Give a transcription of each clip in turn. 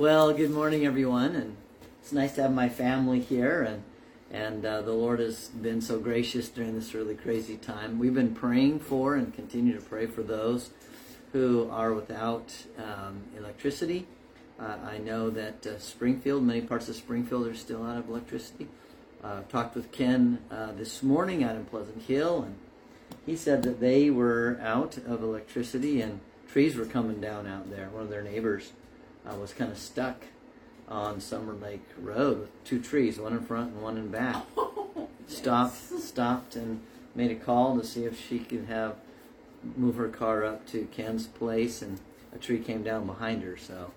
Well, good morning, everyone, and it's nice to have my family here, and and uh, the Lord has been so gracious during this really crazy time. We've been praying for and continue to pray for those who are without um, electricity. Uh, I know that uh, Springfield, many parts of Springfield, are still out of electricity. Uh, talked with Ken uh, this morning out in Pleasant Hill, and he said that they were out of electricity and trees were coming down out there. One of their neighbors I was kind of stuck on Summer Lake Road with two trees, one in front and one in back. stopped, stopped, and made a call to see if she could have move her car up to Ken's place, and a tree came down behind her. So,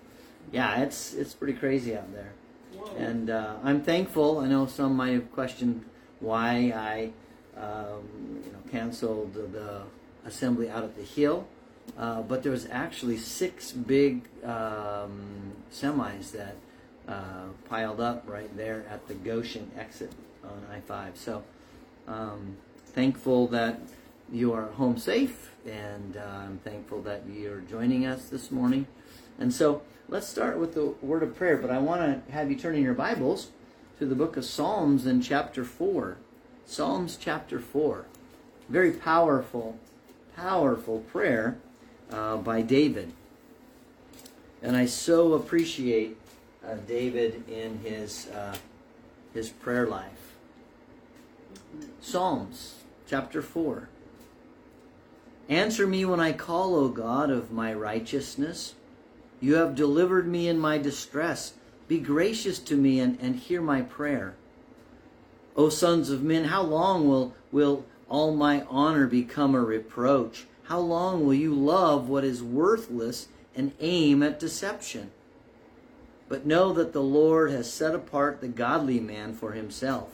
yeah, it's it's pretty crazy out there. Whoa. And uh, I'm thankful. I know some might have questioned why I um, you know canceled the assembly out at the hill. Uh, but there was actually six big um, semis that uh, piled up right there at the Goshen exit on I-5. So um, thankful that you are home safe, and uh, I'm thankful that you're joining us this morning. And so let's start with the word of prayer. But I want to have you turn in your Bibles to the book of Psalms in chapter 4. Psalms chapter 4. Very powerful, powerful prayer uh, by David. And I so appreciate uh, David in his, uh, his prayer life. Psalms chapter 4. Answer me when I call, O God of my righteousness. You have delivered me in my distress. Be gracious to me and, and hear my prayer. O sons of men, how long will, will all my honor become a reproach? How long will you love what is worthless and aim at deception? But know that the Lord has set apart the godly man for himself.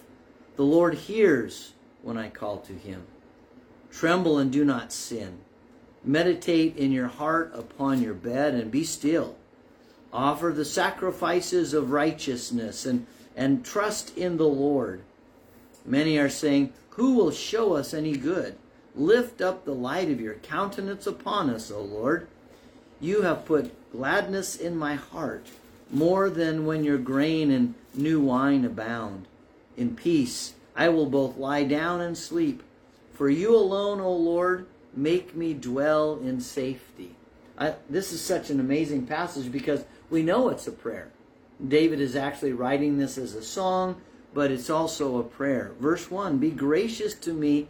The Lord hears when I call to him. Tremble and do not sin. Meditate in your heart upon your bed and be still. Offer the sacrifices of righteousness and, and trust in the Lord. Many are saying, Who will show us any good? Lift up the light of your countenance upon us, O Lord. You have put gladness in my heart, more than when your grain and new wine abound. In peace I will both lie down and sleep. For you alone, O Lord, make me dwell in safety. I, this is such an amazing passage because we know it's a prayer. David is actually writing this as a song, but it's also a prayer. Verse 1 Be gracious to me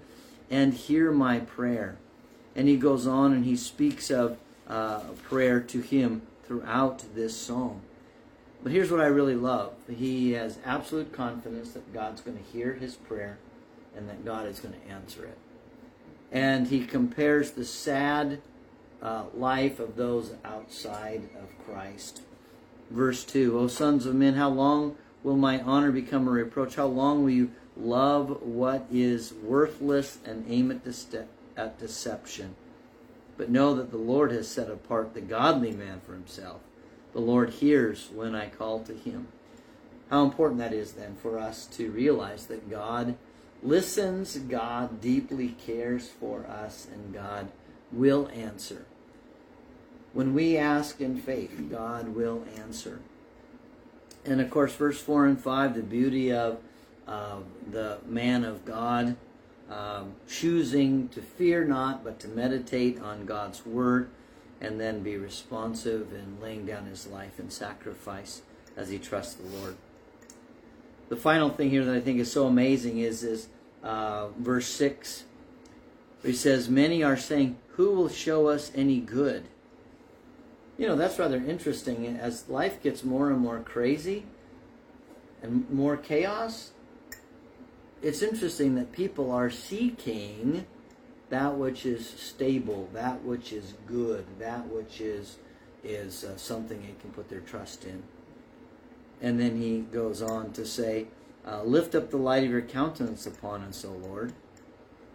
and hear my prayer. And he goes on and he speaks of uh, prayer to him throughout this psalm. But here's what I really love he has absolute confidence that God's going to hear his prayer and that God is going to answer it. And he compares the sad uh, life of those outside of Christ. Verse 2 O sons of men, how long will my honor become a reproach? How long will you Love what is worthless and aim at, de- at deception. But know that the Lord has set apart the godly man for himself. The Lord hears when I call to him. How important that is then for us to realize that God listens, God deeply cares for us, and God will answer. When we ask in faith, God will answer. And of course, verse 4 and 5, the beauty of uh, the man of God, um, choosing to fear not, but to meditate on God's word, and then be responsive in laying down his life in sacrifice as he trusts the Lord. The final thing here that I think is so amazing is is uh, verse six. He says, "Many are saying, who will show us any good?" You know that's rather interesting. As life gets more and more crazy and more chaos, it's interesting that people are seeking that which is stable, that which is good, that which is is uh, something they can put their trust in. And then he goes on to say, uh, "Lift up the light of your countenance upon us, O Lord."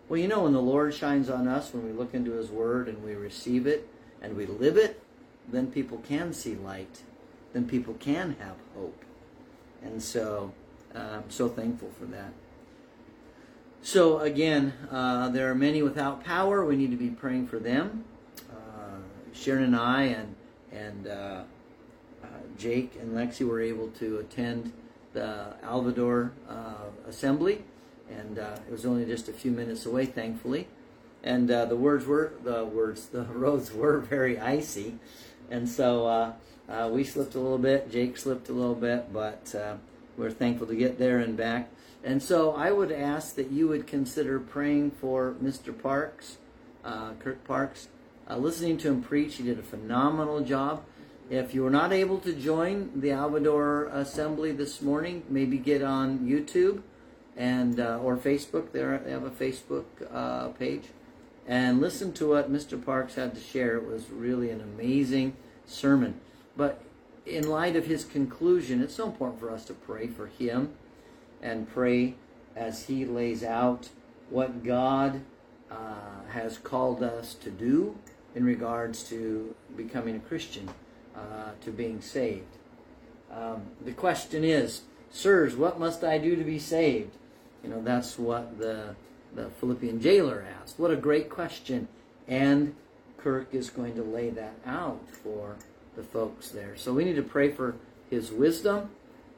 Well, you know, when the Lord shines on us, when we look into His Word and we receive it and we live it, then people can see light. Then people can have hope. And so, uh, I'm so thankful for that. So again, uh, there are many without power. We need to be praying for them. Uh, Sharon and I and and uh, uh Jake and Lexi were able to attend the Alvadore uh, assembly, and uh, it was only just a few minutes away, thankfully. And the words were the words, the roads were very icy, and so we slipped a little bit. Jake slipped a little bit, but we're thankful to get there and back. And so I would ask that you would consider praying for Mr. Parks, Kirk Parks. listening to him preach, he did a phenomenal job. If you were not able to join the Alvadore Assembly this morning, maybe get on YouTube and uh, or Facebook. There, they have a Facebook uh, page, and listen to what Mr. Parks had to share. It was really an amazing sermon. But in light of his conclusion, it's so important for us to pray for him and pray as he lays out what God uh, has called us to do in regards to becoming a Christian uh, to being saved. Um, the question is, Sirs, what must I do to be saved? You know, that's what the, the Philippian jailer asked. What a great question. And Kirk is going to lay that out for the folks there. So we need to pray for his wisdom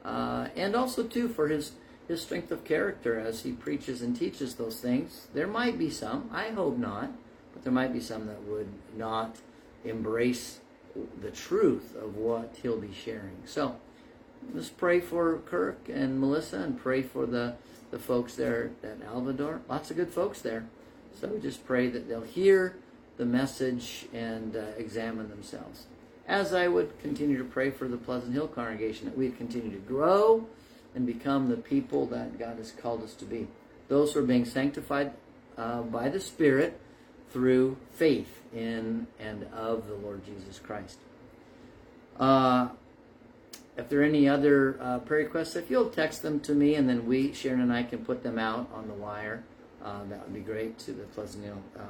uh, and also, too, for his, his strength of character as he preaches and teaches those things. There might be some, I hope not, but there might be some that would not embrace the truth of what he'll be sharing. So let's pray for Kirk and Melissa and pray for the, the folks there at Alvadore. Lots of good folks there. So we just pray that they'll hear the message and uh, examine themselves. As I would continue to pray for the Pleasant Hill congregation, that we'd continue to grow and become the people that God has called us to be. Those who are being sanctified uh, by the Spirit through faith in and of the Lord Jesus Christ. Uh, if there are any other uh, prayer requests, if you'll text them to me and then we, Sharon and I, can put them out on the wire, uh, that would be great to the Pleasant Hill uh,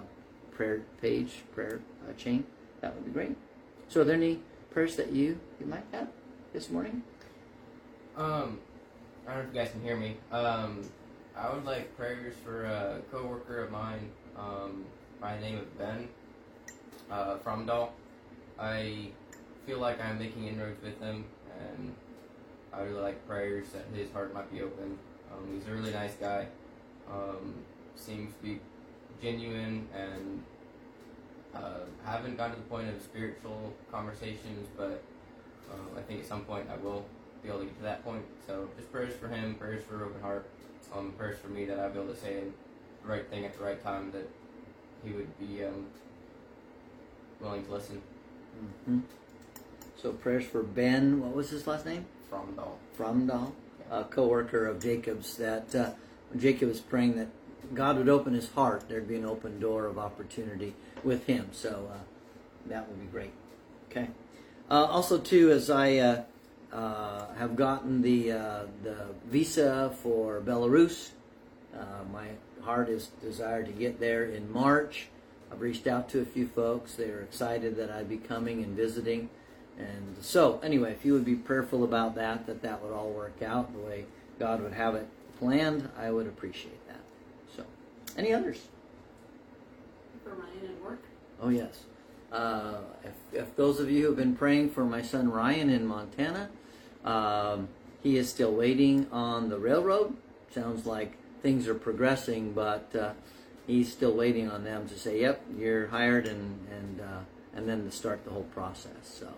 prayer page, prayer uh, chain. That would be great. So, are there any prayers that you you might have this morning? Um, I don't know if you guys can hear me. Um, I would like prayers for a coworker of mine. Um, by the name of Ben uh, Fromdahl. I feel like I'm making inroads with him, and I would like prayers that his heart might be open. Um, he's a really nice guy. Um, seems to be genuine and uh, haven't gotten to the point of spiritual conversations, but uh, I think at some point I will be able to get to that point. So just prayers for him, prayers for open heart, um, prayers for me that I'll be able to say the right thing at the right time that he would be um, willing to listen. Mm-hmm. So prayers for Ben. What was his last name? Fromdahl. Fromdahl, yeah. a co-worker of Jacob's. That uh, Jacob was praying that God would open his heart. There'd be an open door of opportunity with him. So uh, that would be great. Okay. Uh, also, too, as I uh, uh, have gotten the uh, the visa for Belarus, my heart is desired to get there in March. I've reached out to a few folks. They're excited that I'd be coming and visiting. And so, anyway, if you would be prayerful about that, that that would all work out the way God would have it planned, I would appreciate that. So, any others? For Ryan at work? Oh, yes. Uh, if, if those of you who have been praying for my son Ryan in Montana, um, he is still waiting on the railroad. Sounds like things are progressing, but uh, he's still waiting on them to say, "Yep, you're hired," and and uh, and then to start the whole process. So,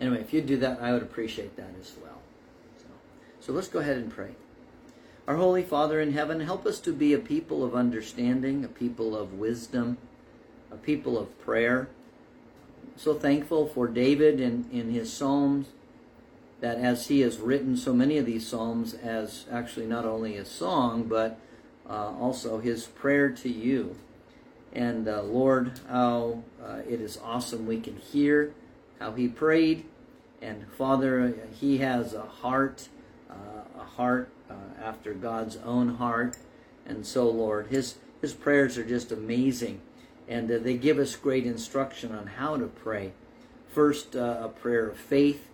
anyway, if you do that, I would appreciate that as well. So, so let's go ahead and pray. Our Holy Father in heaven, help us to be a people of understanding, a people of wisdom, a people of prayer. So thankful for David in, in his Psalms that as he has written so many of these psalms as actually not only a song but uh, also his prayer to you. And uh, lord how uh, it is awesome we can hear how he prayed. And father he has a heart uh, a heart uh, after god's own heart. And so lord his his prayers are just amazing and uh, they give us great instruction on how to pray first a prayer of faith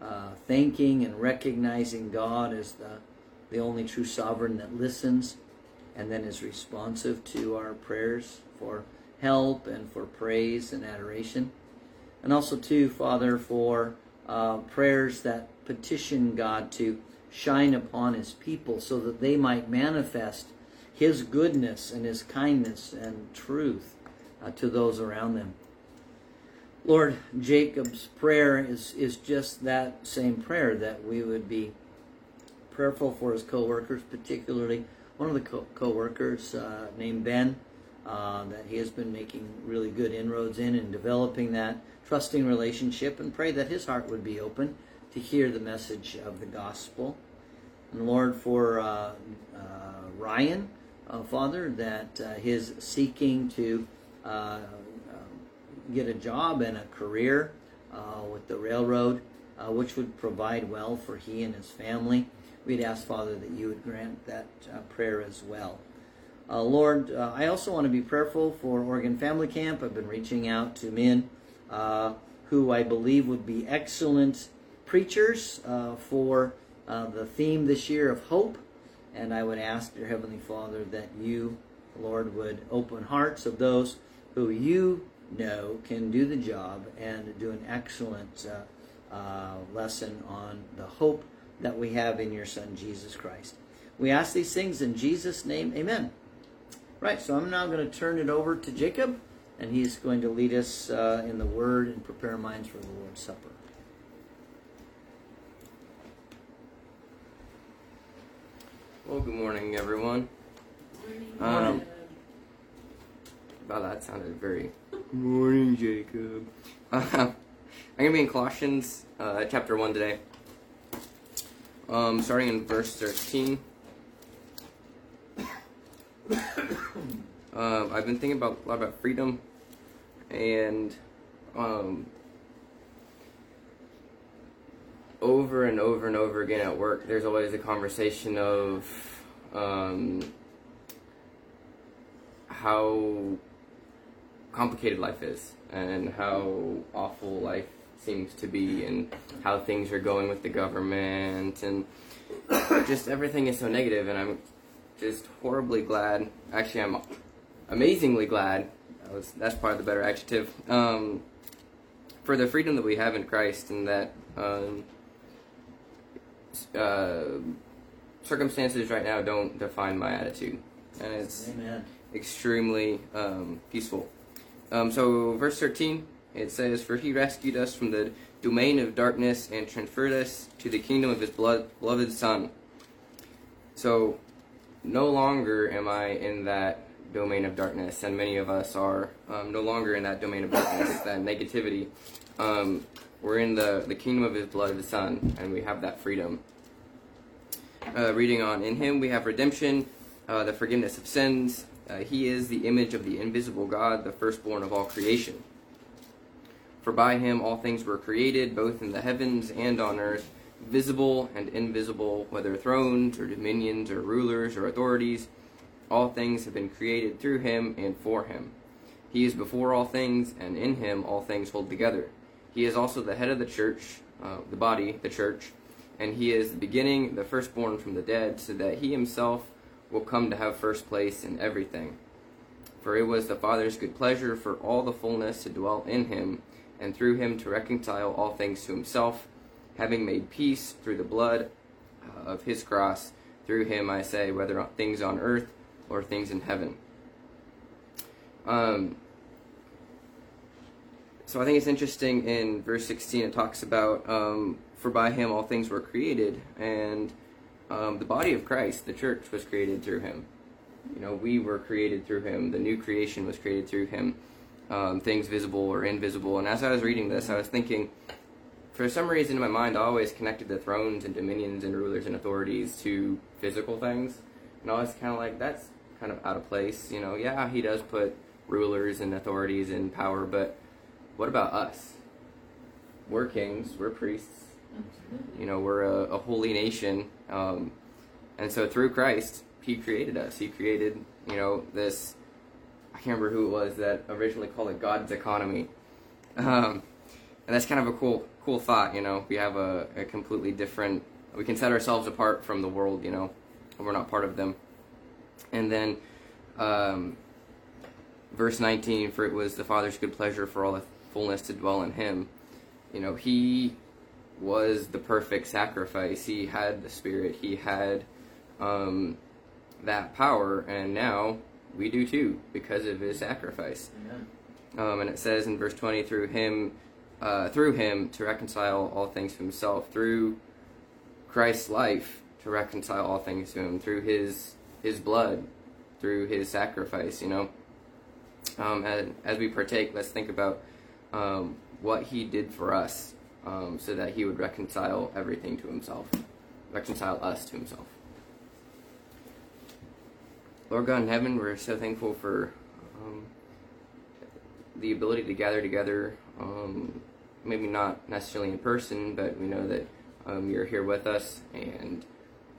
uh, thanking and recognizing God as the, the only true sovereign that listens and then is responsive to our prayers for help and for praise and adoration. And also, too, Father, for uh, prayers that petition God to shine upon His people so that they might manifest His goodness and His kindness and truth uh, to those around them. Lord, Jacob's prayer is, is just that same prayer that we would be prayerful for his co-workers, particularly one of the co- co-workers uh, named Ben, uh, that he has been making really good inroads in and developing that trusting relationship, and pray that his heart would be open to hear the message of the gospel. And Lord, for uh, uh Ryan, uh, Father, that uh, his seeking to get a job and a career with the railroad, which would provide well for he and his family we'd ask, Father, that you would grant that uh, prayer as well. Uh, Lord, uh, I also want to be prayerful for Oregon Family Camp. I've been reaching out to men uh, who I believe would be excellent preachers uh, for uh, the theme this year of hope. And I would ask, dear Heavenly Father, that you, Lord, would open hearts of those who you know can do the job and do an excellent lesson on the hope that we have in your Son, Jesus Christ. We ask these things in Jesus' name. Amen. Right, so I'm now going to turn it over to Jacob, and he's going to lead us uh, in the Word and prepare minds for the Lord's Supper. Well, good morning, everyone. Morning. Um, wow, that sounded very. Good morning, Jacob. Uh, I'm going to be in Colossians uh, chapter 1 today. Um, starting in verse 13. Um, I've been thinking about a lot about freedom, and um, over and over and over again at work, there's always a conversation of um, how complicated life is and how awful life seems to be and how things are going with the government and just everything is so negative and I'm just horribly glad. Actually I'm amazingly glad. That was, that's probably the better adjective um, for the freedom that we have in Christ and that um, uh, circumstances right now don't define my attitude. And it's Amen. extremely um, peaceful um, so verse 13 it says, For he rescued us from the domain of darkness and transferred us to the kingdom of his blood, beloved Son. So, no longer am I in that domain of darkness, and many of us are um, no longer in that domain of darkness, that negativity. Um, we're in the, the kingdom of his beloved Son, and we have that freedom. Uh, reading on, in him we have redemption, uh, the forgiveness of sins. Uh, he is the image of the invisible God, the firstborn of all creation. For by him all things were created, both in the heavens and on earth, visible and invisible, whether thrones or dominions or rulers or authorities. All things have been created through him and for him. He is before all things, and in him all things hold together. He is also the head of the church, uh, the body, the church, and he is the beginning, the firstborn from the dead, so that he himself will come to have first place in everything. For it was the Father's good pleasure for all the fullness to dwell in him and through him to reconcile all things to himself, having made peace through the blood uh, of his cross. Through him, I say, whether things on earth or things in heaven. Um, so I think it's interesting in verse 16, it talks about, um, for by him all things were created, and um, the body of Christ, the church, was created through him. You know, we were created through him. The new creation was created through him um, things visible or invisible. And as I was reading this, I was thinking, for some reason in my mind, I always connected the thrones and dominions and rulers and authorities to physical things. And I was kind of like, that's kind of out of place. You know, yeah, he does put rulers and authorities in power, but what about us? We're kings, we're priests. You know, we're a, a holy nation. Um, and so through Christ, he created us. He created, you know, this I can't remember who it was that originally called it God's economy. Um, and that's kind of a cool cool thought, you know. We have a, a, completely different. We can set ourselves apart from the world, you know. We're not part of them. And then, um, verse 19, for it was the Father's good pleasure for all the fullness to dwell in Him. You know, He was the perfect sacrifice. He had the Spirit. He had um, that power, and now we do too because of his sacrifice. Um, and it says in verse 20, through him, uh, through him to reconcile all things to himself, through Christ's life to reconcile all things to him, through his his blood, through his sacrifice. You know, um, and as we partake, let's think about um, what he did for us, um, so that he would reconcile everything to himself, reconcile us to himself. Lord God in heaven, we're so thankful for um, the ability to gather together. Um, maybe not necessarily in person, but we know that um, you're here with us, and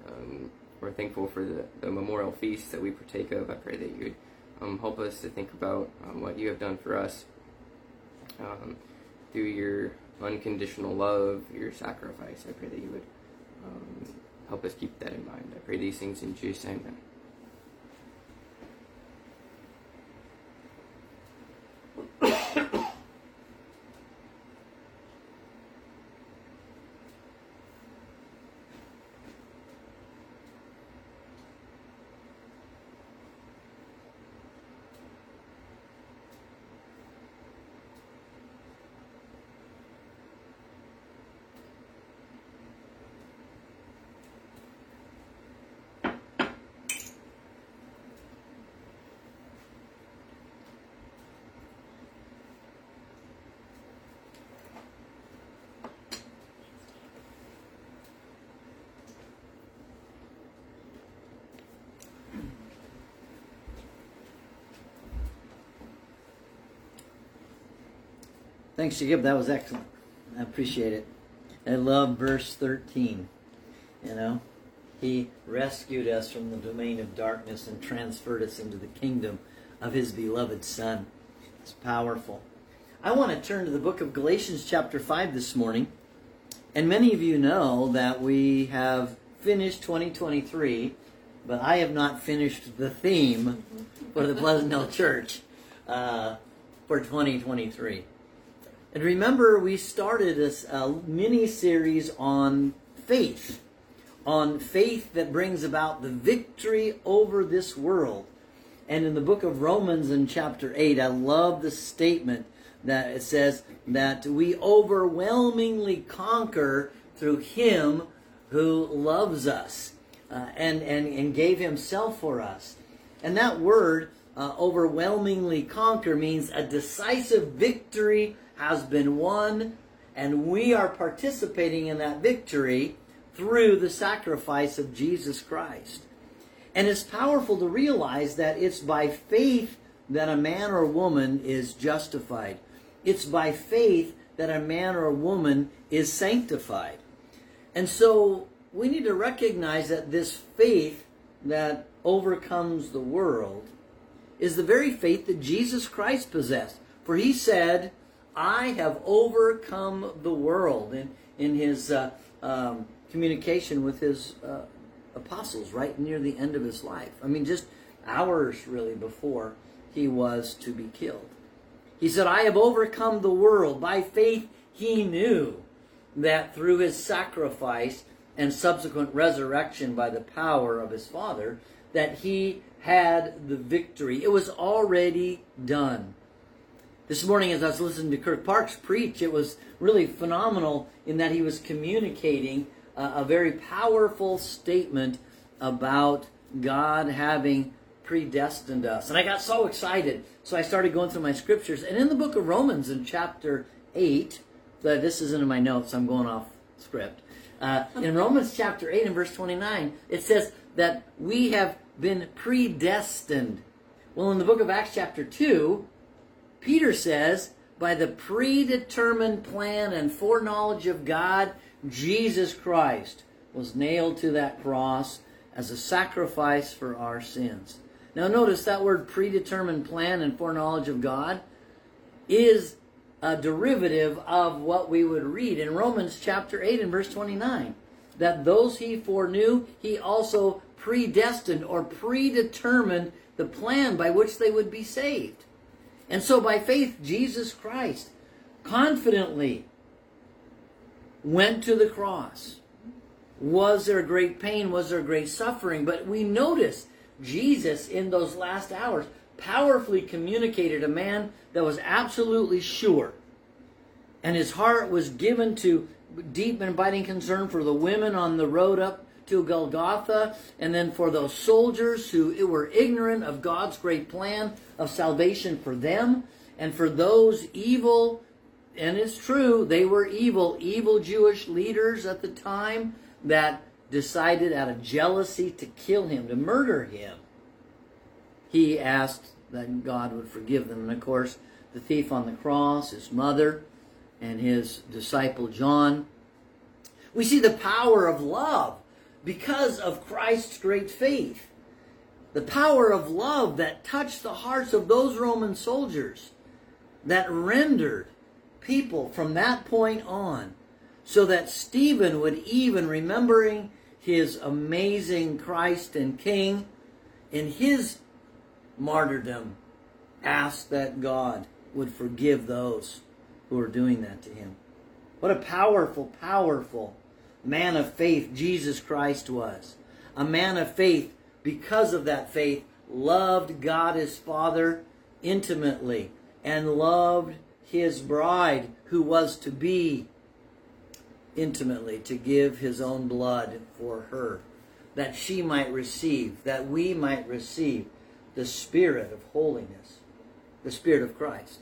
um, we're thankful for the, the memorial feast that we partake of. I pray that you would um, help us to think about what you have done for us through your unconditional love, your sacrifice. I pray that you would um, help us keep that in mind. I pray these things in Jesus' name. Thanks, Jacob. That was excellent. I appreciate it. I love verse 13. You know, he rescued us from the domain of darkness and transferred us into the kingdom of his beloved Son. It's powerful. I want to turn to the book of Galatians, chapter 5, this morning. And many of you know that we have finished 2023, but I have not finished the theme for the Pleasant Hill Church uh, for 2023. And remember, we started a, a mini series on faith, on faith that brings about the victory over this world. And in the book of Romans, in chapter 8, I love the statement that it says that we overwhelmingly conquer through Him who loves us uh, and, and, and gave Himself for us. And that word, uh, overwhelmingly conquer, means a decisive victory has been won, and we are participating in that victory through the sacrifice of Jesus Christ. And it's powerful to realize that it's by faith that a man or woman is justified. It's by faith that a man or a woman is sanctified. And so we need to recognize that this faith that overcomes the world is the very faith that Jesus Christ possessed. For he said, I have overcome the world in, in his uh, um, communication with his uh, apostles right near the end of his life. I mean, just hours really before he was to be killed. He said, I have overcome the world. By faith, he knew that through his sacrifice and subsequent resurrection by the power of his Father, that he had the victory. It was already done. This morning, as I was listening to Kirk Parks preach, it was really phenomenal in that he was communicating uh, a very powerful statement about God having predestined us. And I got so excited. So I started going through my scriptures. And in the book of Romans, in chapter 8, that this isn't in my notes, I'm going off script. Uh, in Romans chapter 8 and verse 29, it says that we have been predestined. Well, in the book of Acts, chapter 2, Peter says, by the predetermined plan and foreknowledge of God, Jesus Christ was nailed to that cross as a sacrifice for our sins. Now, notice that word predetermined plan and foreknowledge of God is a derivative of what we would read in Romans chapter 8 and verse 29. That those he foreknew, he also predestined or predetermined the plan by which they would be saved. And so by faith, Jesus Christ confidently went to the cross. Was there great pain? Was there great suffering? But we notice Jesus in those last hours powerfully communicated a man that was absolutely sure. And his heart was given to deep and abiding concern for the women on the road up to Golgotha, and then for those soldiers who were ignorant of God's great plan of salvation for them, and for those evil, and it's true, they were evil, evil Jewish leaders at the time that decided out of jealousy to kill him, to murder him. He asked that God would forgive them. And of course, the thief on the cross, his mother, and his disciple John. We see the power of love because of Christ's great faith. The power of love that touched the hearts of those Roman soldiers that rendered people from that point on so that Stephen would even remembering his amazing Christ and King in his martyrdom ask that God would forgive those who are doing that to him. What a powerful, powerful man of faith Jesus Christ was. A man of faith, because of that faith, loved God his Father intimately and loved his bride who was to be intimately, to give his own blood for her, that she might receive, that we might receive the Spirit of holiness, the Spirit of Christ.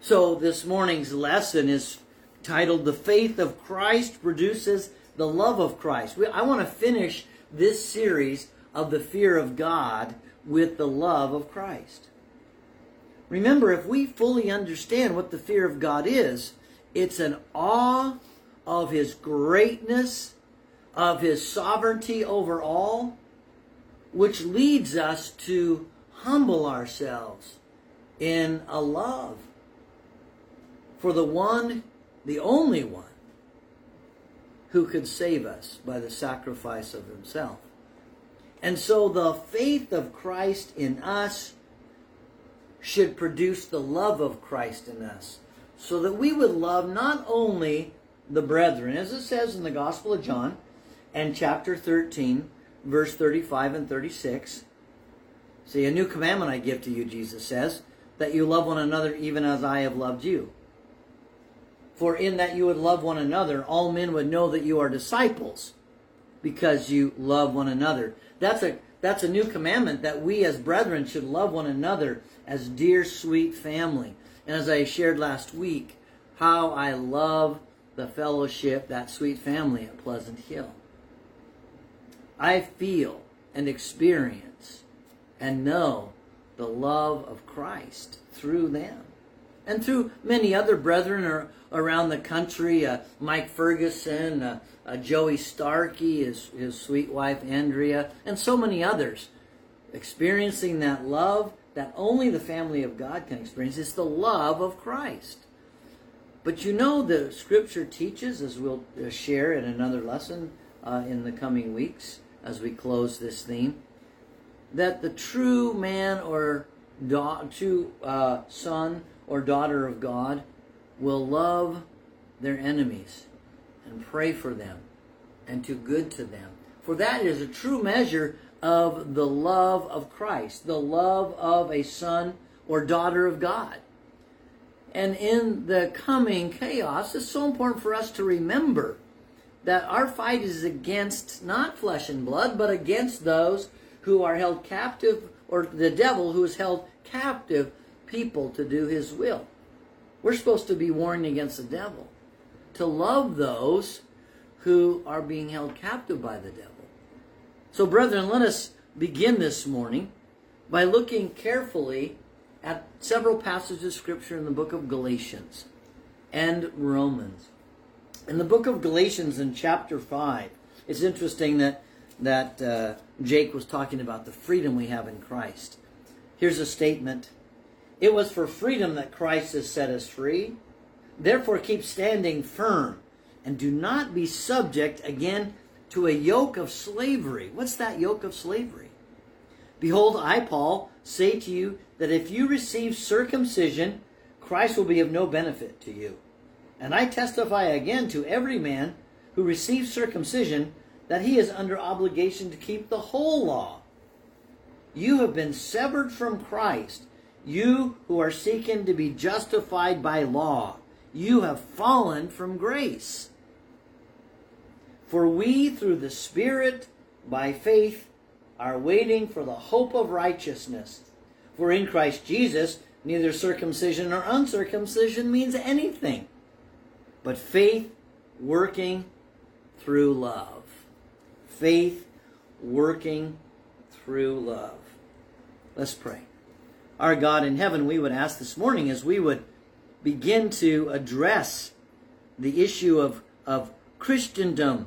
So this morning's lesson is titled The Faith of Christ Produces the Love of Christ. I want to finish this series of the fear of God with the love of Christ. Remember, if we fully understand what the fear of God is, it's an awe of His greatness, of His sovereignty over all, which leads us to humble ourselves in a love for the one the only one who could save us by the sacrifice of himself. And so the faith of Christ in us should produce the love of Christ in us, so that we would love not only the brethren, as it says in the Gospel of John and chapter 13, verse 35 and 36. See, a new commandment I give to you, Jesus says, that you love one another even as I have loved you. For in that you would love one another, all men would know that you are disciples because you love one another. That's a that's a new commandment that we as brethren should love one another as dear sweet family. And as I shared last week, how I love the fellowship, that sweet family at Pleasant Hill. I feel and experience and know the love of Christ through them and through many other brethren around the country, uh, Mike Ferguson, uh, uh, Joey Starkey, his, his sweet wife Andrea, and so many others, experiencing that love that only the family of God can experience. It's the love of Christ. But you know, the scripture teaches, as we'll uh, share in another lesson uh, in the coming weeks as we close this theme, that the true man or da- true uh, son or daughter of God will love their enemies and pray for them and do good to them. For that is a true measure of the love of Christ, the love of a son or daughter of God. And in the coming chaos, it's so important for us to remember that our fight is against not flesh and blood, but against those who are held captive, or the devil who is held captive people to do his will. We're supposed to be warring against the devil, to love those who are being held captive by the devil. So, brethren, let us begin this morning by looking carefully at several passages of Scripture in the book of Galatians and Romans. In the book of Galatians, in chapter 5, it's interesting that, that uh, Jake was talking about the freedom we have in Christ. Here's a statement it was for freedom that Christ has set us free. Therefore, keep standing firm and do not be subject again to a yoke of slavery. What's that yoke of slavery? Behold, I, Paul, say to you that if you receive circumcision, Christ will be of no benefit to you. And I testify again to every man who receives circumcision that he is under obligation to keep the whole law. You have been severed from Christ, you who are seeking to be justified by law. You have fallen from grace. For we, through the Spirit, by faith, are waiting for the hope of righteousness. For in Christ Jesus, neither circumcision nor uncircumcision means anything, but faith working through love. Faith working through love. Let's pray. Our God in heaven, we would ask this morning as we would begin to address the issue of, of Christendom,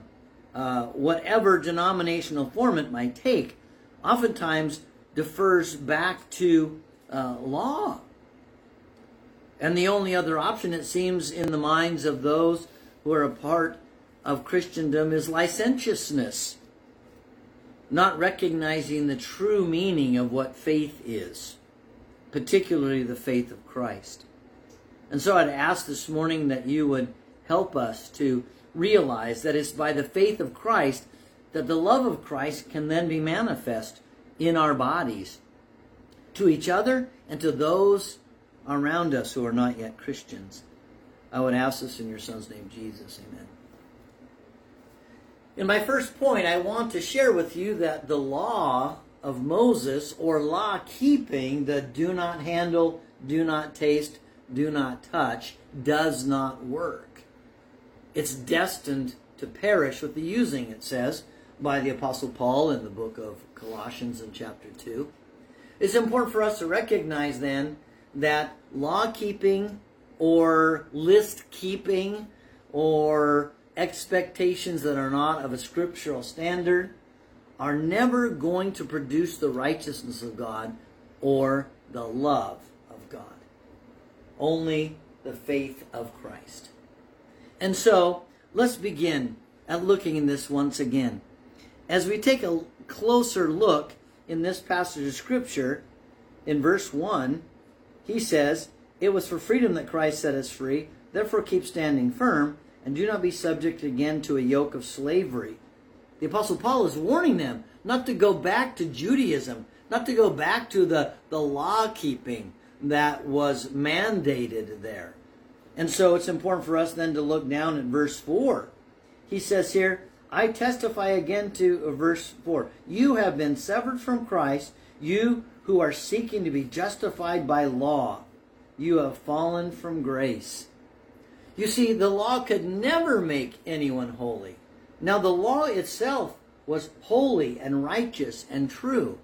uh, whatever denominational form it might take, oftentimes defers back to uh, law. And the only other option, it seems, in the minds of those who are a part of Christendom is licentiousness, not recognizing the true meaning of what faith is, particularly the faith of Christ. And so I'd ask this morning that you would help us to realize that it's by the faith of Christ that the love of Christ can then be manifest in our bodies to each other and to those around us who are not yet Christians. I would ask this in your Son's name, Jesus. Amen. In my first point, I want to share with you that the law of Moses, or law keeping, the do not handle, do not taste, do not touch, does not work. It's destined to perish with the using, it says by the Apostle Paul in the book of Colossians in chapter 2. It's important for us to recognize then that law keeping or list keeping or expectations that are not of a scriptural standard are never going to produce the righteousness of God or the love of God. Only the faith of Christ. And so, let's begin at looking in this once again. As we take a closer look in this passage of Scripture, in verse 1, he says, It was for freedom that Christ set us free. Therefore, keep standing firm and do not be subject again to a yoke of slavery. The Apostle Paul is warning them not to go back to Judaism, not to go back to the, the law keeping that was mandated there. And so it's important for us then to look down at verse 4. He says here, I testify again to uh, verse 4. You have been severed from Christ, you who are seeking to be justified by law. You have fallen from grace. You see, the law could never make anyone holy. Now, the law itself was holy and righteous and true.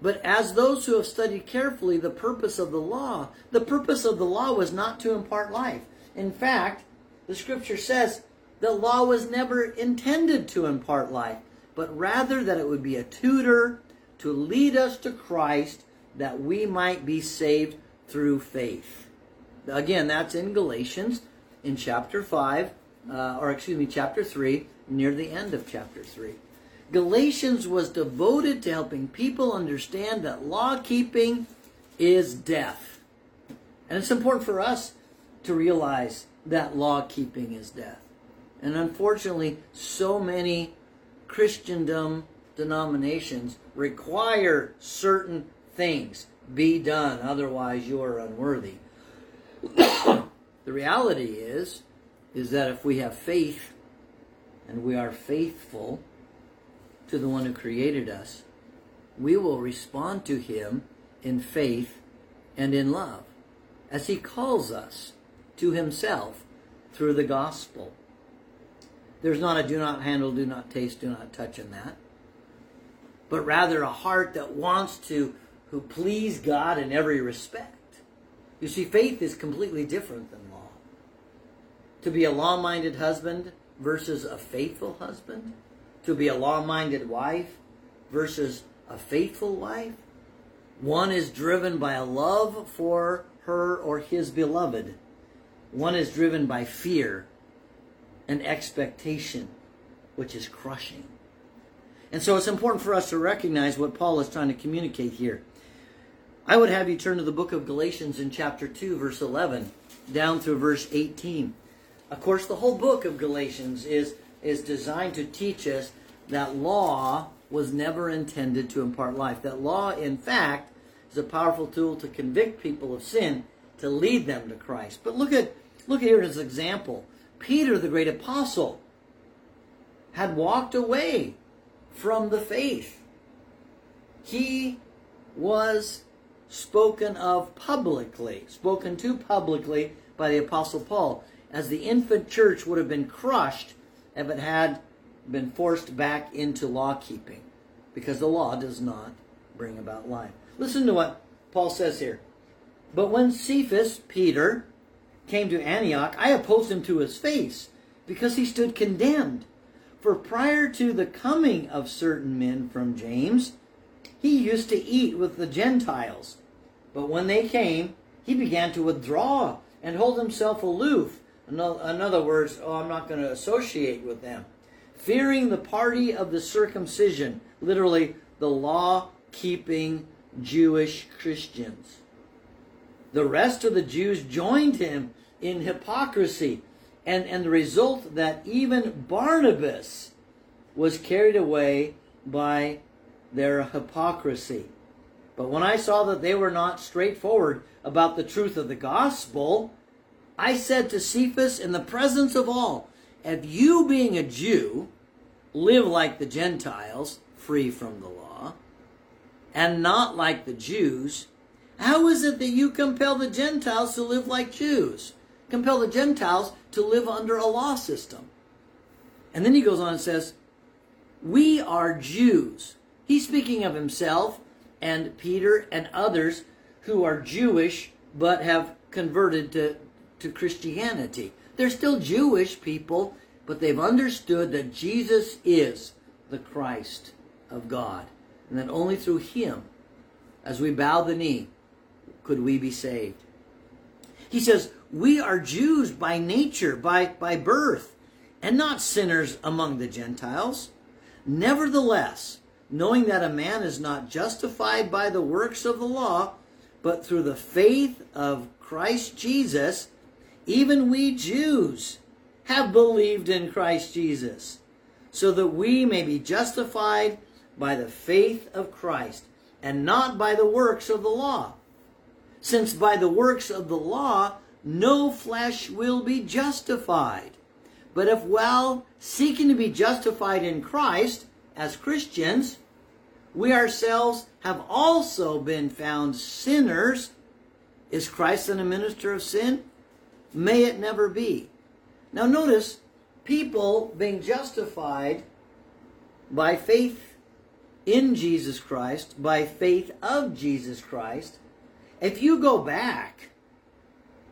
But as those who have studied carefully the purpose of the law, the purpose of the law was not to impart life. In fact, the scripture says the law was never intended to impart life, but rather that it would be a tutor to lead us to Christ that we might be saved through faith. Again, that's in Galatians in chapter 5, uh, or excuse me, chapter 3, near the end of chapter 3. Galatians was devoted to helping people understand that law keeping is death. And it's important for us to realize that law keeping is death. And unfortunately, so many Christendom denominations require certain things be done, otherwise you are unworthy. the reality is, is that if we have faith and we are faithful to the one who created us, we will respond to him in faith and in love as he calls us to himself through the gospel. There's not a do not handle, do not taste, do not touch in that. But rather a heart that wants to who please God in every respect. You see, faith is completely different than law. To be a law minded husband versus a faithful husband, to be a law minded wife versus a faithful wife. One is driven by a love for her or his beloved. One is driven by fear and expectation, which is crushing. And so it's important for us to recognize what Paul is trying to communicate here. I would have you turn to the book of Galatians in chapter 2, verse 11, down through verse 18. Of course, the whole book of Galatians is, is designed to teach us that law was never intended to impart life. That law, in fact, is a powerful tool to convict people of sin, to lead them to Christ. But look at look here as an example. Peter, the great apostle, had walked away from the faith. He was spoken of publicly, spoken to publicly by the Apostle Paul, as the infant church would have been crushed if it had been forced back into law keeping, because the law does not bring about life. Listen to what Paul says here. But when Cephas, Peter, came to Antioch, I opposed him to his face, because he stood condemned. For prior to the coming of certain men from James, he used to eat with the Gentiles. But when they came, he began to withdraw and hold himself aloof. In other words, oh, I'm not going to associate with them. Fearing the party of the circumcision, literally the law keeping Jewish Christians. The rest of the Jews joined him in hypocrisy, and, and the result that even Barnabas was carried away by their hypocrisy. But when I saw that they were not straightforward about the truth of the gospel, I said to Cephas in the presence of all, if you being a Jew live like the Gentiles, free from the law, and not like the Jews, how is it that you compel the Gentiles to live like Jews? Compel the Gentiles to live under a law system. And then he goes on and says, We are Jews. He's speaking of himself and Peter and others who are Jewish but have converted to, to Christianity. They're still Jewish people, but they've understood that Jesus is the Christ of God. And that only through him, as we bow the knee, could we be saved. He says, We are Jews by nature, by, by birth, and not sinners among the Gentiles. Nevertheless, knowing that a man is not justified by the works of the law, but through the faith of Christ Jesus, even we Jews have believed in Christ Jesus, so that we may be justified by the faith of Christ, and not by the works of the law. Since by the works of the law no flesh will be justified. But if while seeking to be justified in Christ, as Christians, we ourselves have also been found sinners. Is Christ then a minister of sin? May it never be. Now notice, people being justified by faith in Jesus Christ, by faith of Jesus Christ, if you go back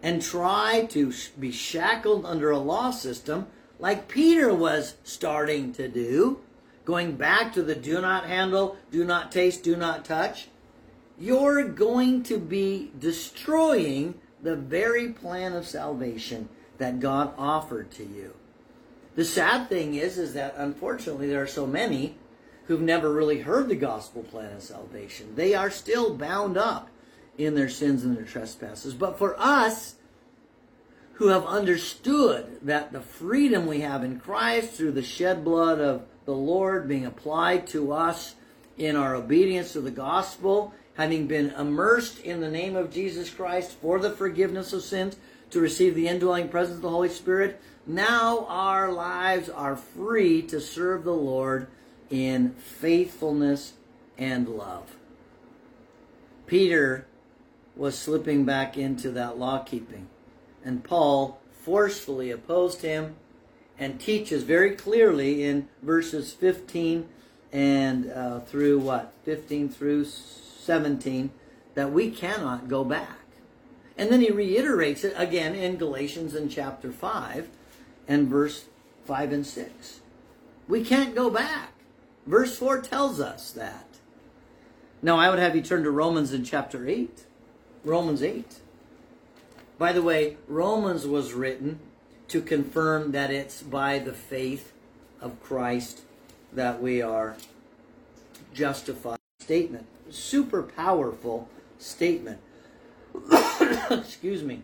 and try to be shackled under a law system like Peter was starting to do, going back to the do not handle, do not taste, do not touch, you're going to be destroying the very plan of salvation that God offered to you. The sad thing is, is that unfortunately there are so many who've never really heard the gospel plan of salvation. They are still bound up in their sins and their trespasses. But for us who have understood that the freedom we have in Christ through the shed blood of the Lord being applied to us in our obedience to the gospel, having been immersed in the name of Jesus Christ for the forgiveness of sins, to receive the indwelling presence of the Holy Spirit, now our lives are free to serve the Lord in faithfulness and love. Peter was slipping back into that law keeping, and Paul forcefully opposed him and teaches very clearly in verses 15 and uh, through what 15 through 17 that we cannot go back. And then he reiterates it again in galatians in chapter 5 and verse 5 and 6 we can't go back. Verse 4 tells us that. Now i would have you turn to romans in chapter 8 romans 8 by the way romans was written to confirm that it's by the faith of Christ that we are justified. Statement. Super powerful statement. Excuse me.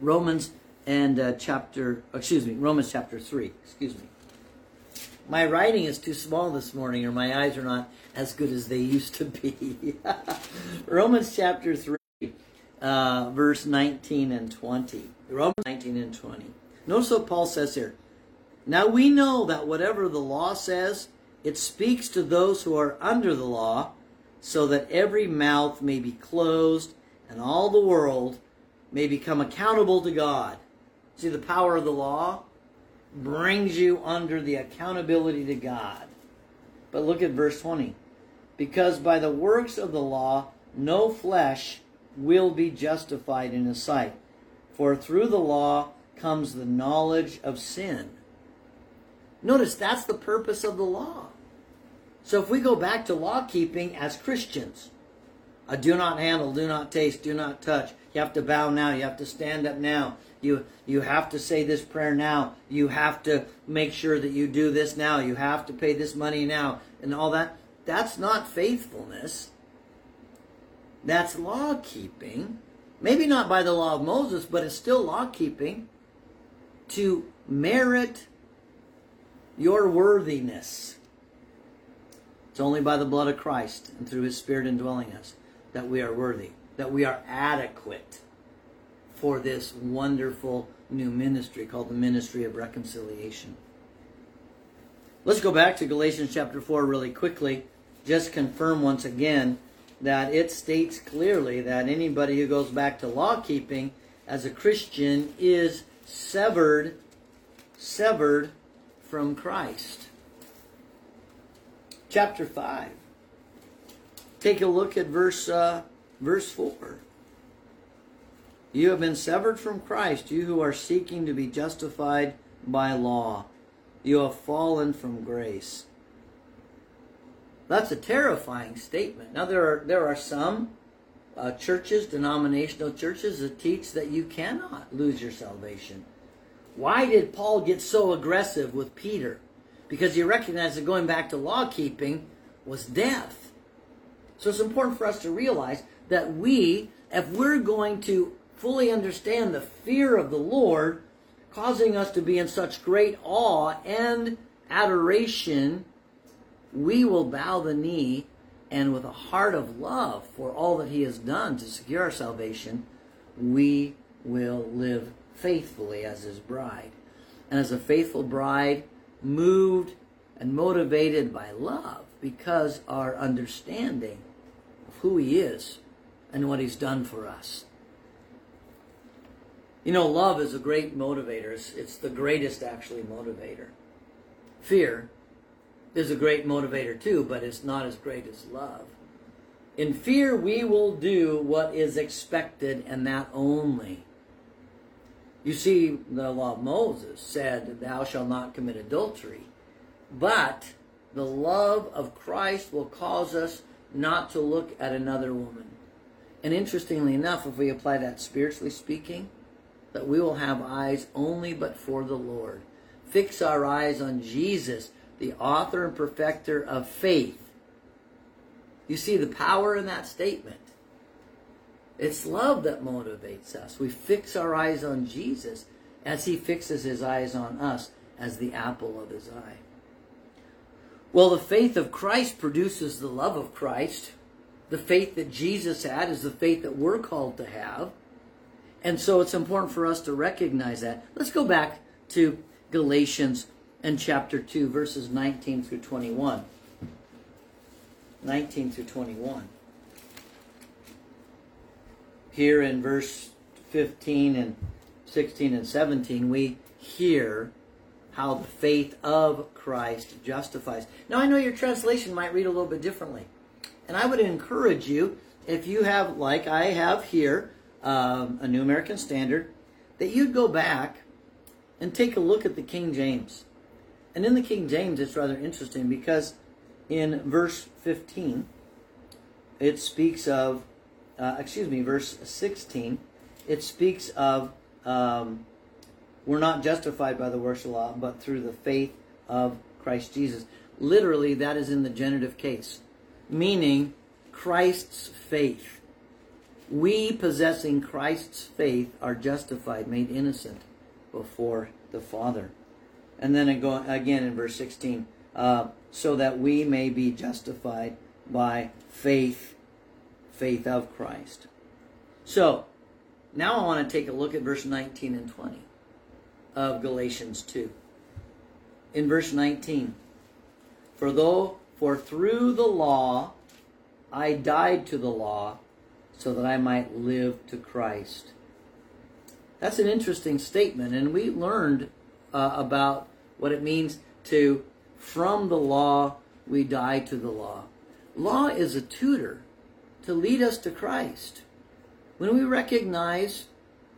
Romans and uh, chapter, excuse me, Romans chapter 3. Excuse me. My writing is too small this morning, or my eyes are not as good as they used to be. Romans chapter 3, uh, verse 19 and 20. Romans 19 and 20. Notice what Paul says here. Now we know that whatever the law says, it speaks to those who are under the law, so that every mouth may be closed and all the world may become accountable to God. See, the power of the law brings you under the accountability to God. But look at verse 20. Because by the works of the law, no flesh will be justified in his sight. For through the law comes the knowledge of sin. Notice that's the purpose of the law. So if we go back to law keeping as Christians, do not handle, do not taste, do not touch. You have to bow now. You have to stand up now. You you have to say this prayer now. You have to make sure that you do this now. You have to pay this money now and all that. That's not faithfulness. That's law keeping. Maybe not by the law of Moses, but it's still law keeping to merit your worthiness. It's only by the blood of Christ and through his Spirit indwelling us that we are worthy, that we are adequate for this wonderful new ministry called the ministry of reconciliation. Let's go back to Galatians chapter 4 really quickly. Just confirm once again that it states clearly that anybody who goes back to law keeping as a Christian is severed severed from Christ. Chapter 5 Take a look at verse uh, verse four. You have been severed from Christ, you who are seeking to be justified by law. You have fallen from grace. That's a terrifying statement. Now there are there are some uh, churches, denominational churches, that teach that you cannot lose your salvation. Why did Paul get so aggressive with Peter? Because he recognized that going back to law keeping was death. So it's important for us to realize that we, if we're going to fully understand the fear of the Lord, causing us to be in such great awe and adoration, we will bow the knee and with a heart of love for all that He has done to secure our salvation, we will live faithfully as His bride. And as a faithful bride, moved and motivated by love because our understanding of who He is and what He's done for us. You know, love is a great motivator. It's, it's the greatest, actually, motivator. Fear is a great motivator too, but it's not as great as love. In fear, we will do what is expected and that only. You see, the law of Moses said, Thou shalt not commit adultery. But the love of Christ will cause us not to look at another woman. And interestingly enough, if we apply that spiritually speaking, that we will have eyes only but for the Lord. Fix our eyes on Jesus, the author and perfecter of faith. You see the power in that statement. It's love that motivates us. We fix our eyes on Jesus as he fixes his eyes on us as the apple of his eye. Well, the faith of Christ produces the love of Christ. The faith that Jesus had is the faith that we're called to have. And so it's important for us to recognize that. Let's go back to Galatians and chapter 2, verses 19 through 21. 19 through 21. Here in verse 15 and 16 and 17, we hear how the faith of Christ justifies. Now, I know your translation might read a little bit differently. And I would encourage you, if you have, like I have here, um, a New American Standard, that you'd go back and take a look at the King James. And in the King James, it's rather interesting because in verse 15, it speaks of, uh, excuse me, verse 16, it speaks of um, we're not justified by the works of law, but through the faith of Christ Jesus. Literally, that is in the genitive case, meaning Christ's faith. We, possessing Christ's faith, are justified, made innocent. before the Father. And then again in verse 16, uh, so that we may be justified by faith, faith of Christ. So, now I want to take a look at verse 19 and 20 of Galatians 2. In verse 19, for though for through the law I died to the law so that I might live to Christ. That's an interesting statement, and we learned uh, about what it means to from the law we die to the law. Law is a tutor to lead us to Christ. When we recognize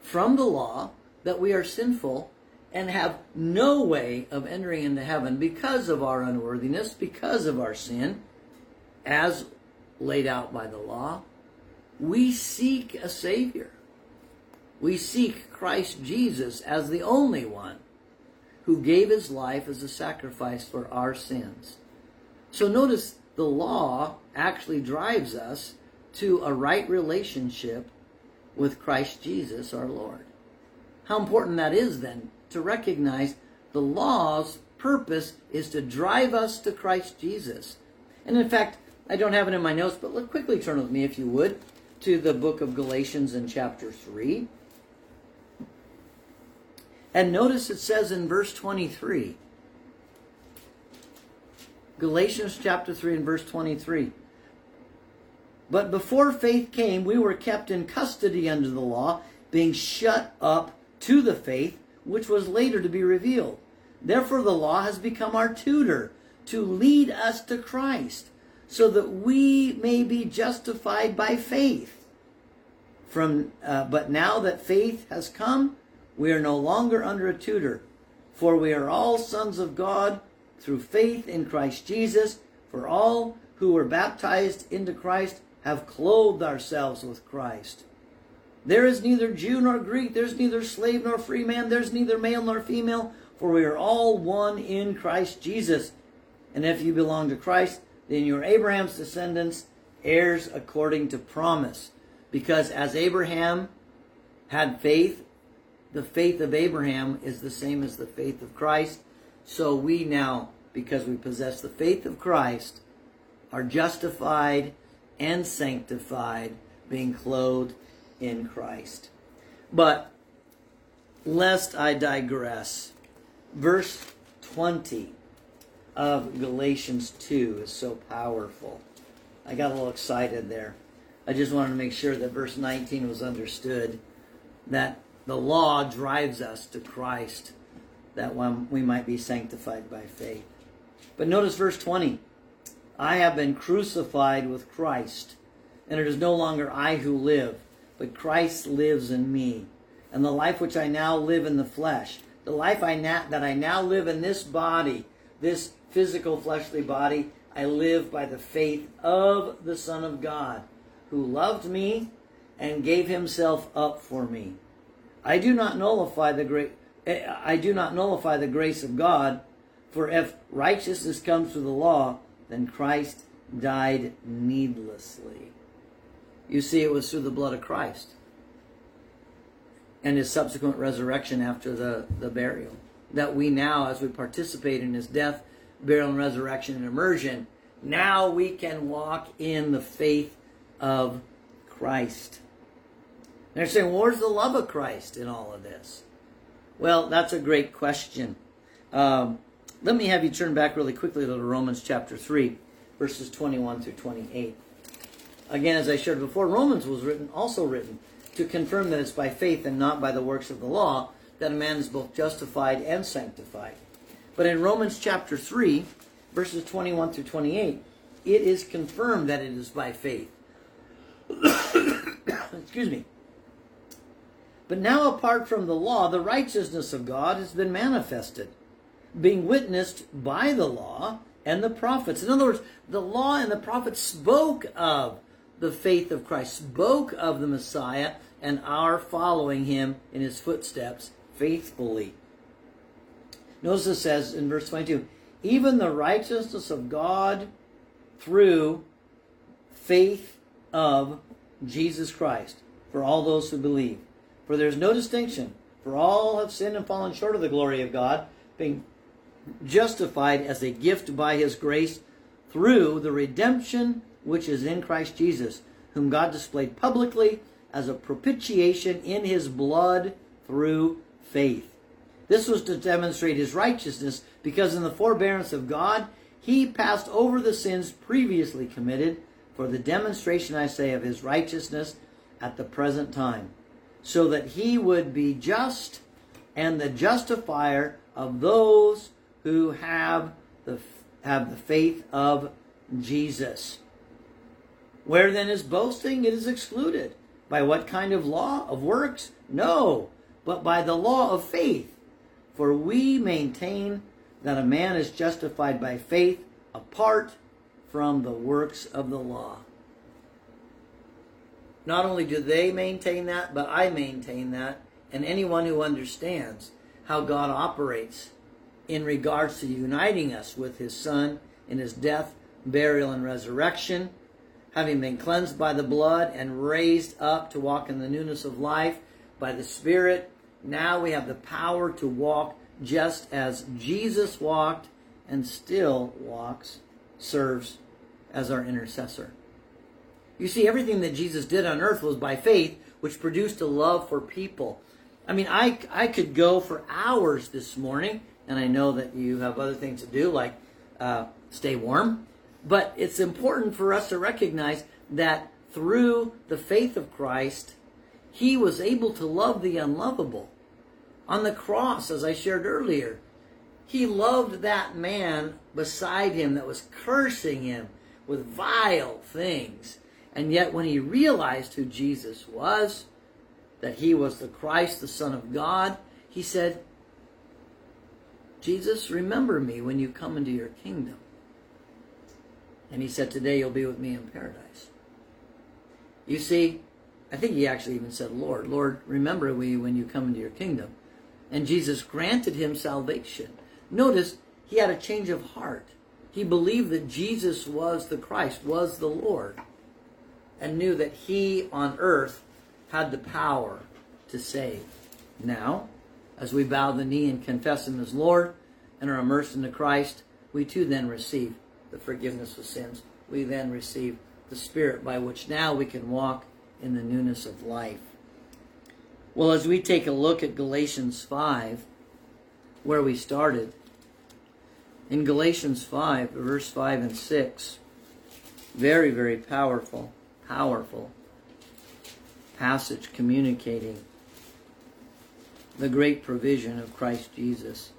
from the law that we are sinful and have no way of entering into heaven because of our unworthiness, because of our sin, as laid out by the law, we seek a Savior. We seek Christ Jesus as the only one who gave his life as a sacrifice for our sins. So notice the law actually drives us to a right relationship with Christ Jesus our Lord. How important that is then to recognize the law's purpose is to drive us to Christ Jesus. And in fact, I don't have it in my notes, but look quickly turn with me, if you would, to the book of Galatians in chapter 3. And notice it says in verse 23. Galatians chapter 3 and verse 23. But before faith came, we were kept in custody under the law, being shut up to the faith which was later to be revealed. Therefore, the law has become our tutor to lead us to Christ, so that we may be justified by faith. From, uh, but now that faith has come, we are no longer under a tutor, for we are all sons of God through faith in Christ Jesus. For all who were baptized into Christ have clothed ourselves with Christ. There is neither Jew nor Greek, there's neither slave nor free man, there's neither male nor female, for we are all one in Christ Jesus. And if you belong to Christ, then you're Abraham's descendants, heirs according to promise. Because as Abraham had faith, the faith of Abraham is the same as the faith of Christ. So we now, because we possess the faith of Christ, are justified and sanctified, being clothed in Christ. But lest I digress, verse 20 of Galatians 2 is so powerful. I got a little excited there. I just wanted to make sure that verse 19 was understood that the law drives us to Christ, that we might be sanctified by faith. But notice verse 20 I have been crucified with Christ, and it is no longer I who live but Christ lives in me. And the life which I now live in the flesh, the life I na- that I now live in this body, this physical fleshly body, I live by the faith of the Son of God, who loved me and gave himself up for me. I do not nullify the great eh, I do not nullify the grace of God, for if righteousness comes through the law, then Christ died needlessly. You see, it was through the blood of Christ and his subsequent resurrection after the, the burial that we now, as we participate in his death, burial, and resurrection and immersion, now we can walk in the faith of Christ. And they're saying, well, where's the love of Christ in all of this? Well, that's a great question. Um, let me have you turn back really quickly to Romans chapter 3, verses 21 through 28. Again, as I shared before, Romans was written, also written, to confirm that it's by faith and not by the works of the law that a man is both justified and sanctified. But in Romans chapter 3, verses 21 through 28, it is confirmed that it is by faith. Excuse me. But now, apart from the law, the righteousness of God has been manifested, being witnessed by the law and the prophets. In other words, the law and the prophets spoke of the faith of Christ, spoke of the Messiah and our following him in his footsteps faithfully. Notice it says in verse 22 even the righteousness of God through faith of Jesus Christ for all those who believe. For there is no distinction, For all have sinned and fallen short of the glory of God, being justified as a gift by his grace through the redemption which is in Christ Jesus, whom God displayed publicly as a propitiation in his blood through faith. This was to demonstrate his righteousness, because in the forbearance of God, he passed over the sins previously committed for the demonstration, I say, of his righteousness at the present time, so that he would be just and the justifier of those who have the have the faith of Jesus. Where then is boasting? It is excluded. By what kind of law? Of works? No, but by the law of faith. For we maintain that a man is justified by faith apart from the works of the law. Not only do they maintain that, but I maintain that, and anyone who understands how God operates in regards to uniting us with his Son in his death, burial, and resurrection, having been cleansed by the blood and raised up to walk in the newness of life by the Spirit, now we have the power to walk just as Jesus walked and still walks, serves as our intercessor. You see, everything that Jesus did on earth was by faith, which produced a love for people. I mean, I, I could go for hours this morning, and I know that you have other things to do, like uh, stay warm. But it's important for us to recognize that through the faith of Christ, he was able to love the unlovable. On the cross, as I shared earlier, he loved that man beside him that was cursing him with vile things. And yet, when he realized who Jesus was, that he was the Christ, the Son of God, he said, Jesus, remember me when you come into your kingdom. And he said, Today you'll be with me in paradise. You see, I think he actually even said, Lord, Lord, remember me when you come into your kingdom. And Jesus granted him salvation. Notice he had a change of heart. He believed that Jesus was the Christ, was the Lord, and knew that he on earth had the power to save. Now, as we bow the knee and confess him as Lord and are immersed into Christ, we too then receive the forgiveness of sins. We then receive the Spirit by which now we can walk in the newness of life. Well, as we take a look at Galatians 5, where we started, in Galatians 5, verse 5 and 6, very, very powerful, powerful passage communicating the great provision of Christ Jesus.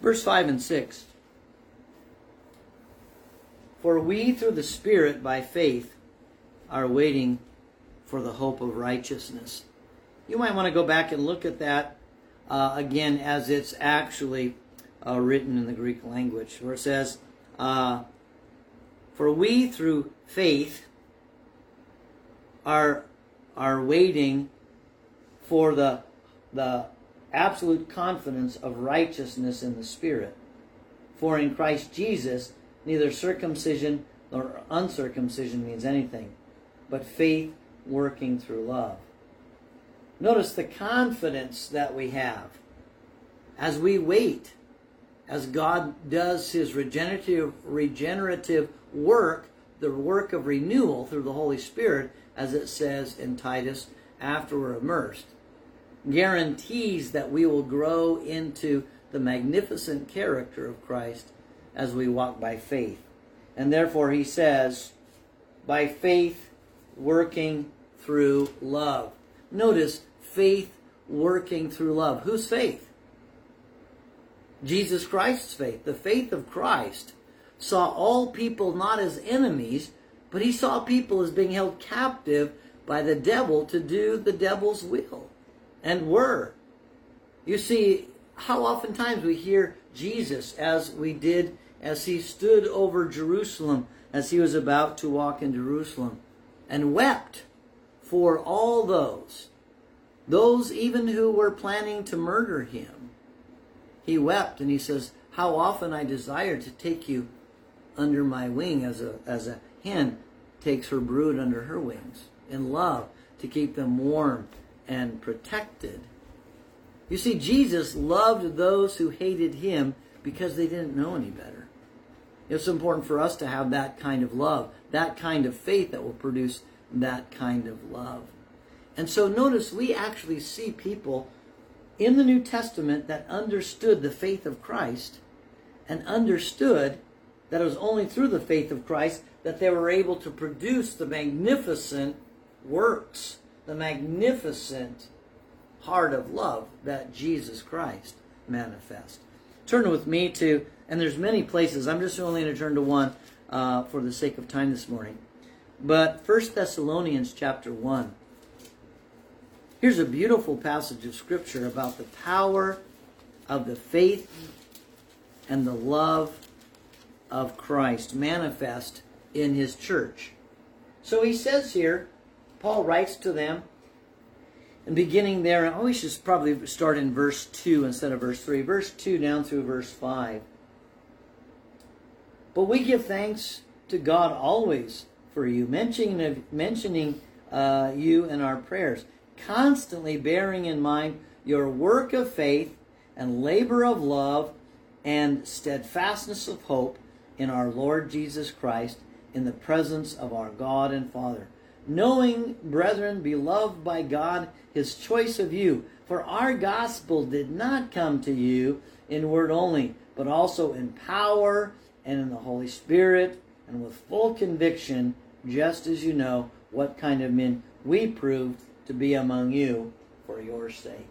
Verse 5 and 6 For we through the Spirit by faith are waiting for the hope of righteousness. You might want to go back and look at that uh, again as it's actually uh, written in the Greek language, where it says, uh, For we through faith are, are waiting for the, the absolute confidence of righteousness in the Spirit. For in Christ Jesus, neither circumcision nor uncircumcision means anything, but faith working through love. Notice the confidence that we have as we wait, as God does his regenerative, regenerative work, the work of renewal through the Holy Spirit, as it says in Titus, after we're immersed, guarantees that we will grow into the magnificent character of Christ as we walk by faith. And therefore, he says, by faith working through love. Notice faith working through love. Whose faith? Jesus Christ's faith. The faith of Christ saw all people not as enemies, but he saw people as being held captive by the devil to do the devil's will and were. You see, how oftentimes we hear Jesus as we did as he stood over Jerusalem as he was about to walk in Jerusalem and wept for all those, those even who were planning to murder him. He wept and he says, How often I desire to take you under my wing as a, as a hen takes her brood under her wings in love to keep them warm and protected. You see, Jesus loved those who hated him because they didn't know any better. It's important for us to have that kind of love, that kind of faith that will produce that kind of love. And so notice we actually see people in the New Testament that understood the faith of Christ and understood that it was only through the faith of Christ that they were able to produce the magnificent works, the magnificent heart of love that Jesus Christ manifests. Turn with me to, and there's many places. I'm just only going to turn to one uh, for the sake of time this morning. But First Thessalonians chapter 1. Here's a beautiful passage of Scripture about the power of the faith and the love of Christ manifest in his church. So he says here, Paul writes to them, and beginning there, oh, we should probably start in verse 2 instead of verse 3. Verse 2 down through verse 5. But we give thanks to God always for you, mentioning, mentioning uh, you in our prayers, constantly bearing in mind your work of faith and labor of love and steadfastness of hope in our Lord Jesus Christ in the presence of our God and Father. Knowing, brethren, beloved by God, his choice of you. For our gospel did not come to you in word only, but also in power and in the Holy Spirit and with full conviction, just as you know what kind of men we proved to be among you for your sake.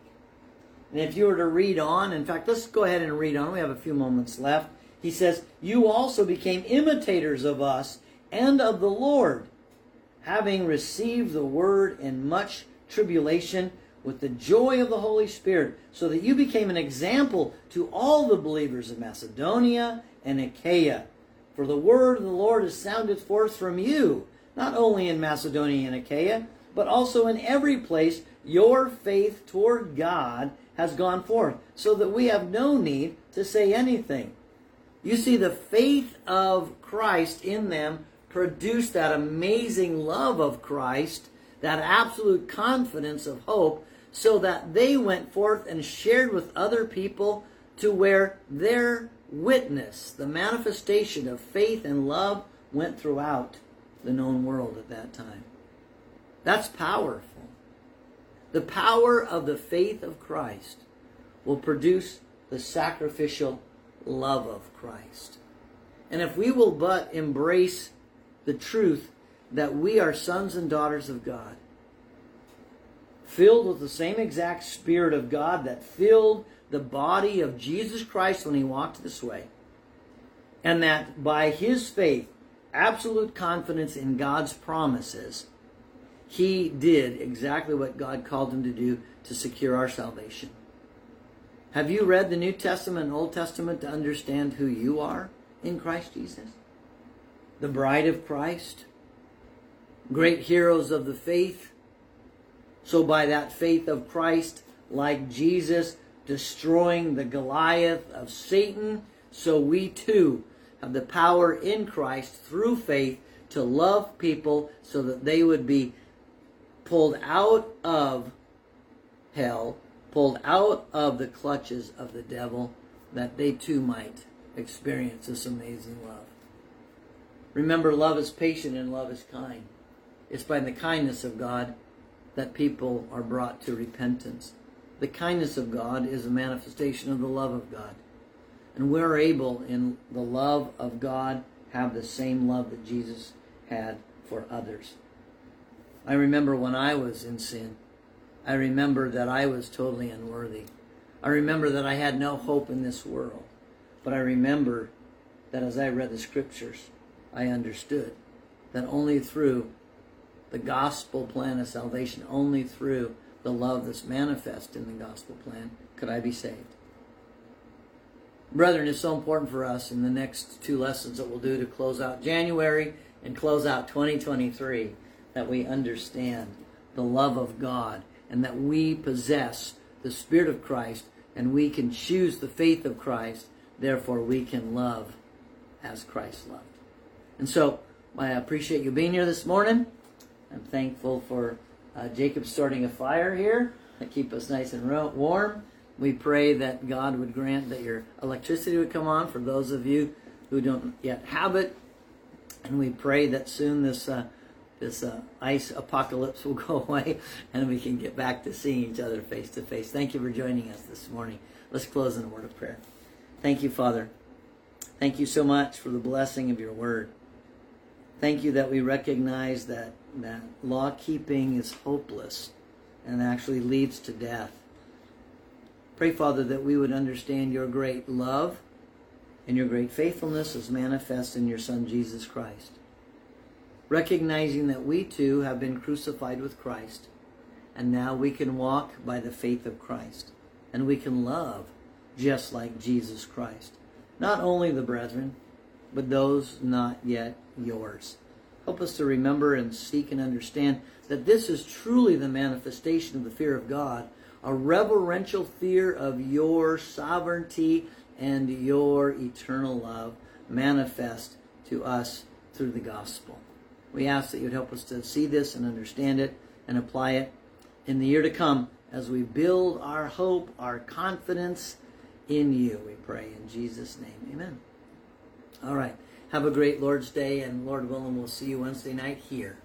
And if you were to read on, in fact, let's go ahead and read on. We have a few moments left. He says, You also became imitators of us and of the Lord, having received the word in much tribulation with the joy of the Holy Spirit, so that you became an example to all the believers of Macedonia and Achaia. For the word of the Lord has sounded forth from you, not only in Macedonia and Achaia, but also in every place your faith toward God has gone forth, so that we have no need to say anything. You see, the faith of Christ in them produced that amazing love of Christ, that absolute confidence of hope, so that they went forth and shared with other people to where their witness, the manifestation of faith and love, went throughout the known world at that time. That's powerful. The power of the faith of Christ will produce the sacrificial love of Christ. And if we will but embrace the truth that we are sons and daughters of God, filled with the same exact Spirit of God that filled the body of Jesus Christ when he walked this way, and that by his faith, absolute confidence in God's promises, he did exactly what God called him to do to secure our salvation. Have you read the New Testament and Old Testament to understand who you are in Christ Jesus? The bride of Christ, great heroes of the faith. So, by that faith of Christ, like Jesus destroying the Goliath of Satan, so we too have the power in Christ through faith to love people so that they would be pulled out of hell pulled out of the clutches of the devil that they too might experience this amazing love. Remember, love is patient and love is kind. It's by the kindness of God that people are brought to repentance. The kindness of God is a manifestation of the love of God. And we're able, in the love of God, have the same love that Jesus had for others. I remember when I was in sin, I remember that I was totally unworthy. I remember that I had no hope in this world. But I remember that as I read the scriptures, I understood that only through the gospel plan of salvation, only through the love that's manifest in the gospel plan, could I be saved. Brethren, it's so important for us in the next two lessons that we'll do to close out January and close out 2023 that we understand the love of God and that we possess the Spirit of Christ and we can choose the faith of Christ. Therefore, we can love as Christ loved. And so, I appreciate you being here this morning. I'm thankful for Uh, Jacob's starting a fire here to keep us nice and warm. We pray that God would grant that your electricity would come on for those of you who don't yet have it. And we pray that soon this uh, this uh, ice apocalypse will go away and we can get back to seeing each other face to face. Thank you for joining us this morning. Let's close in a word of prayer. Thank you, Father. Thank you so much for the blessing of your word. Thank you that we recognize that, that law keeping is hopeless and actually leads to death. Pray, Father, that we would understand your great love and your great faithfulness as manifest in your Son, Jesus Christ. Recognizing that we too have been crucified with Christ, and now we can walk by the faith of Christ, and we can love just like Jesus Christ. Not only the brethren, but those not yet yours. Help us to remember and seek and understand that this is truly the manifestation of the fear of God, a reverential fear of your sovereignty and your eternal love manifest to us through the gospel. We ask that you'd help us to see this and understand it and apply it in the year to come as we build our hope, our confidence in you, we pray. In Jesus' name, amen. All right. Have a great Lord's Day, and Lord willing, we'll see you Wednesday night here